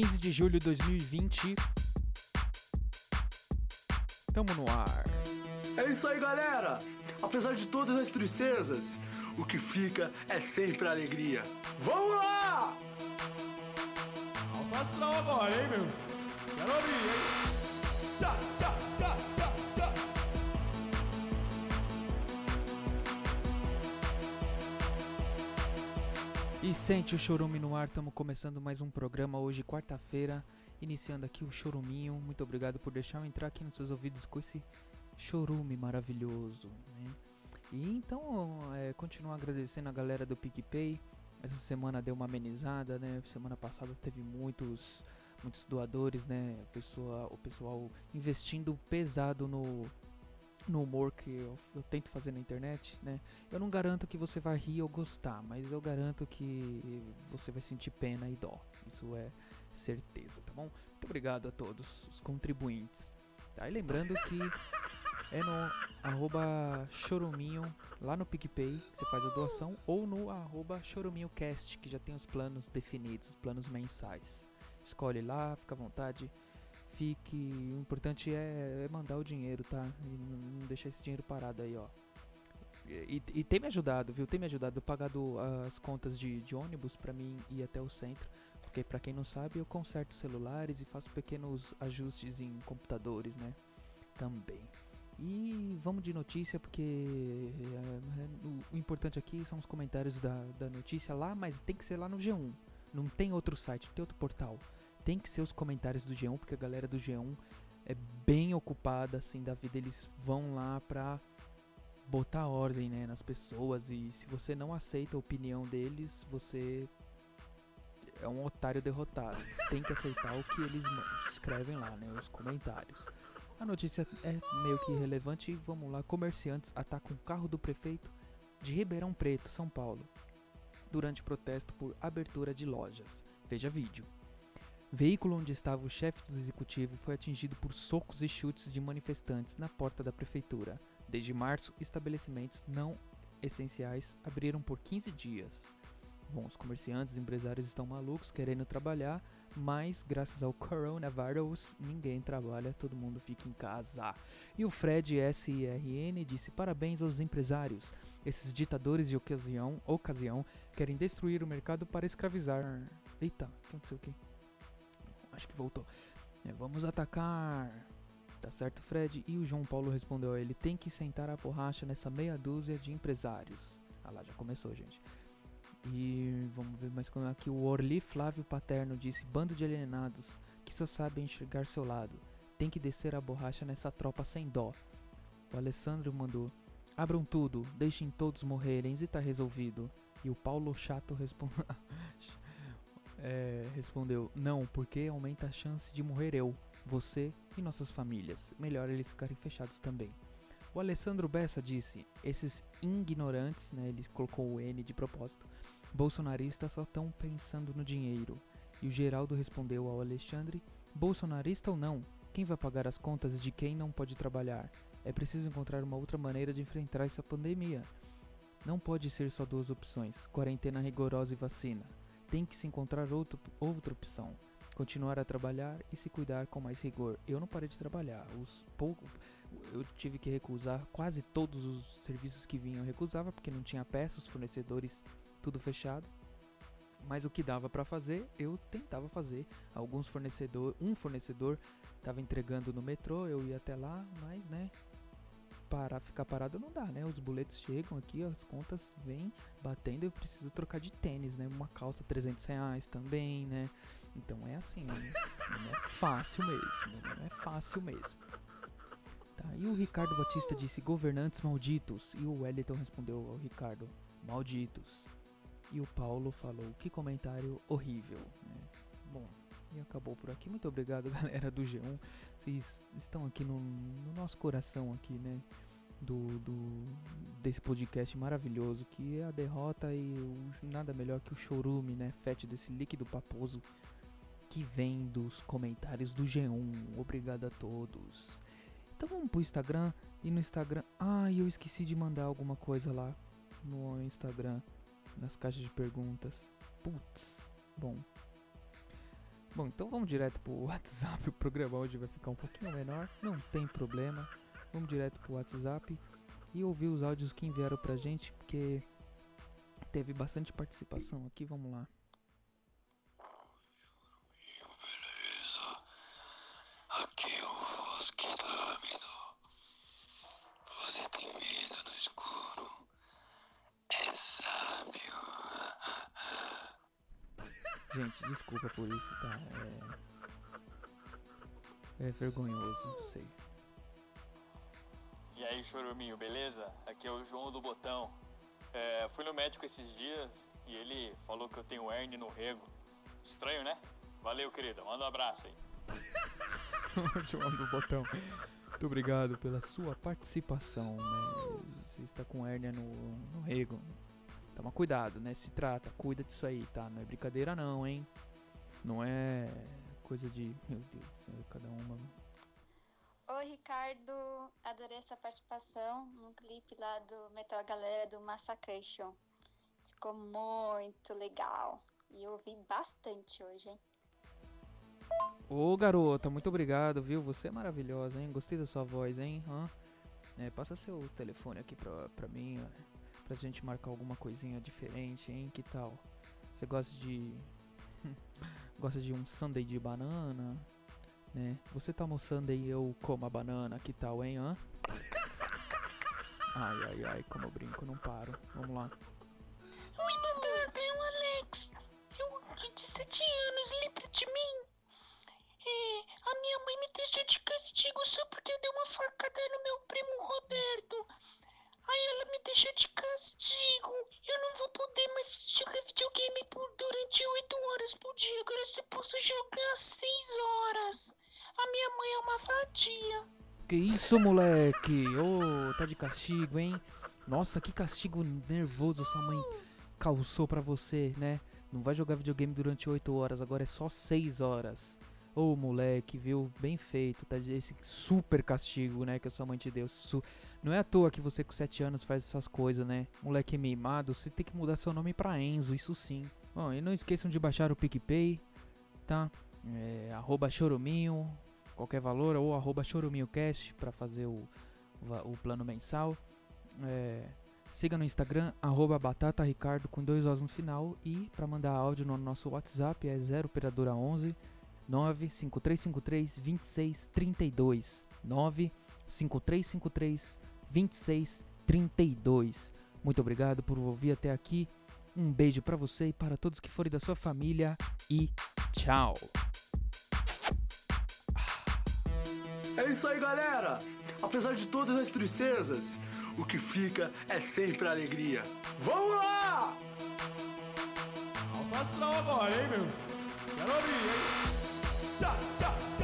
15 de julho de 2020. Tamo no ar. É isso aí, galera! Apesar de todas as tristezas, o que fica é sempre a alegria. Vamos lá! Astral agora, hein, meu? Quero ouvir, hein? Tchá, E sente o chorume no ar, estamos começando mais um programa hoje, quarta-feira, iniciando aqui o choruminho. Muito obrigado por deixar eu entrar aqui nos seus ouvidos com esse chorume maravilhoso. Né? E então, é, agradecendo a galera do PicPay. Essa semana deu uma amenizada, né? Semana passada teve muitos, muitos doadores, né? O pessoal, o pessoal investindo pesado no, no humor que eu, eu tento fazer na internet, né? Eu não garanto que você vai rir ou gostar, mas eu garanto que você vai sentir pena e dó. Isso é certeza, tá bom? Muito obrigado a todos os contribuintes. Tá? E lembrando que é no arroba choruminho lá no PicPay, que você faz a doação, ou no arroba choruminhocast, que já tem os planos definidos, os planos mensais. Escolhe lá, fica à vontade fique. O importante é, é mandar o dinheiro, tá? E não, deixar esse dinheiro parado aí, ó. E, e tem me ajudado, viu? Tem me ajudado. Pagado as contas de, de ônibus pra mim ir até o centro. Porque pra quem não sabe, eu conserto celulares e faço pequenos ajustes em computadores, né? Também. E vamos de notícia, porque é, é, o, o importante aqui são os comentários da, da notícia lá, mas tem que ser lá no G1. Não tem outro site, não tem outro portal tem que ser os comentários do G1, porque a galera do G1 é bem ocupada assim da vida, eles vão lá pra botar ordem, né, nas pessoas e se você não aceita a opinião deles, você é um otário derrotado. Tem que aceitar o que eles escrevem lá, né, os comentários. A notícia é meio que irrelevante, vamos lá, comerciantes atacam o carro do prefeito de Ribeirão Preto, São Paulo, durante protesto por abertura de lojas. Veja vídeo. Veículo onde estava o chefe do executivo foi atingido por socos e chutes de manifestantes na porta da prefeitura. Desde março, estabelecimentos não essenciais abriram por 15 dias. Bom, os comerciantes e empresários estão malucos querendo trabalhar, mas graças ao coronavírus ninguém trabalha, todo mundo fica em casa. E o Fred SRN disse parabéns aos empresários. Esses ditadores de ocasião, ocasião querem destruir o mercado para escravizar. Eita, o que? Acho que voltou. É, vamos atacar. Tá certo, Fred? E o João Paulo respondeu ele: tem que sentar a borracha nessa meia dúzia de empresários. Ah lá, já começou, gente. E vamos ver mais como é aqui. O Orli Flávio Paterno disse: bando de alienados que só sabem enxergar seu lado. Tem que descer a borracha nessa tropa sem dó. O Alessandro mandou: abram tudo, deixem todos morrerem e tá resolvido. E o Paulo Chato respondeu. é, respondeu: Não, porque aumenta a chance de morrer eu, você e nossas famílias. Melhor eles ficarem fechados também. O Alessandro Bessa disse: Esses ignorantes, né, ele colocou o N de propósito, bolsonaristas só estão pensando no dinheiro. E o Geraldo respondeu ao Alexandre: Bolsonarista ou não, quem vai pagar as contas de quem não pode trabalhar? É preciso encontrar uma outra maneira de enfrentar essa pandemia. Não pode ser só duas opções: quarentena rigorosa e vacina tem que se encontrar outro, outra opção. Continuar a trabalhar e se cuidar com mais rigor. Eu não parei de trabalhar. Os pouco, eu tive que recusar quase todos os serviços que vinham. Eu recusava porque não tinha peças, fornecedores, tudo fechado. Mas o que dava para fazer, eu tentava fazer. Alguns fornecedor, um fornecedor estava entregando no metrô, eu ia até lá, mas né, parar, ficar parado não dá, né? Os boletos chegam aqui, as contas vêm batendo, eu preciso trocar de tênis, né? Uma calça 300 reais também, né? Então é assim, né? não é fácil mesmo, não é fácil mesmo. Tá, e o Ricardo Batista disse governantes malditos, e o Wellington respondeu ao Ricardo, malditos. E o Paulo falou, que comentário horrível, né? Bom, e acabou por aqui. Muito obrigado, galera do G1. Vocês estão aqui no, no nosso coração aqui, né? Do, do, desse podcast maravilhoso que é a derrota e o, nada melhor que o chorume, né? Fete desse líquido paposo que vem dos comentários do G1. Obrigado a todos. Então vamos pro Instagram e no Instagram. Ah, eu esqueci de mandar alguma coisa lá no Instagram nas caixas de perguntas. Putz. Bom, Bom, então vamos direto pro WhatsApp. O programa hoje vai ficar um pouquinho menor, não tem problema. Vamos direto pro WhatsApp e ouvir os áudios que enviaram pra gente, porque teve bastante participação aqui. Vamos lá. É escuro? É sábio. Gente, desculpa por isso, tá? É. É vergonhoso, sei. E aí, choruminho, beleza? Aqui é o João do Botão. É, fui no médico esses dias e ele falou que eu tenho hernia no rego. Estranho, né? Valeu, querida. Manda um abraço aí. João do Botão. Muito obrigado pela sua participação, né? Você está com hérnia no, no rego. Toma cuidado, né? Se trata, cuida disso aí, tá? Não é brincadeira não, hein? Não é coisa de. Meu Deus, cada uma. Oi, Ricardo. Adorei essa participação no clipe lá do Metal Galera do Massacration. Ficou muito legal. E eu ouvi bastante hoje, hein? Ô garota, muito obrigado, viu? Você é maravilhosa, hein? Gostei da sua voz, hein? Hã? É, passa seu telefone aqui pra, pra mim, ó, pra gente marcar alguma coisinha diferente, hein? Que tal? Você gosta de. gosta de um sundae de banana? Né? Você toma o sundae e eu como a banana, que tal, hein? Hã? Ai, ai, ai, como eu brinco, não paro. Vamos lá. Oi, Mandanda, é o Alex. Eu, de 17 anos, lembra de mim? É, a minha mãe me deixou de castigo só porque eu dei uma facada no meu primo Roberto. Aí ela me deixou de castigo. Eu não vou poder mais jogar videogame por durante 8 horas por dia. Agora eu só posso jogar 6 horas. A minha mãe é uma vadia. Que isso, moleque? Ô, tá de castigo, hein? Nossa, que castigo nervoso sua mãe causou pra você, né? Não vai jogar videogame durante 8 horas, agora é só 6 horas. Ô, moleque, viu? Bem feito, tá? Esse super castigo, né? Que a sua mãe te deu. Su não é à toa que você com 7 anos faz essas coisas, né? Moleque mimado, você tem que mudar seu nome pra Enzo, isso sim. Bom, e não esqueçam de baixar o PicPay, tá? É, arroba choruminho, qualquer valor, ou arroba choruminhocast pra fazer o, o plano mensal. É, siga no Instagram, arroba batataricardo com dois Os no final. E pra mandar áudio no nosso WhatsApp é 0 operadora 11 95353 2632 95353 2632 Muito obrigado por ouvir até aqui. Um beijo pra você e para todos que forem da sua família e tchau. É isso aí, galera! Apesar de todas as tristezas, o que fica é sempre alegria. Vamos lá! Alfa agora, hein, meu? Quero ouvir, hein? 呀呀！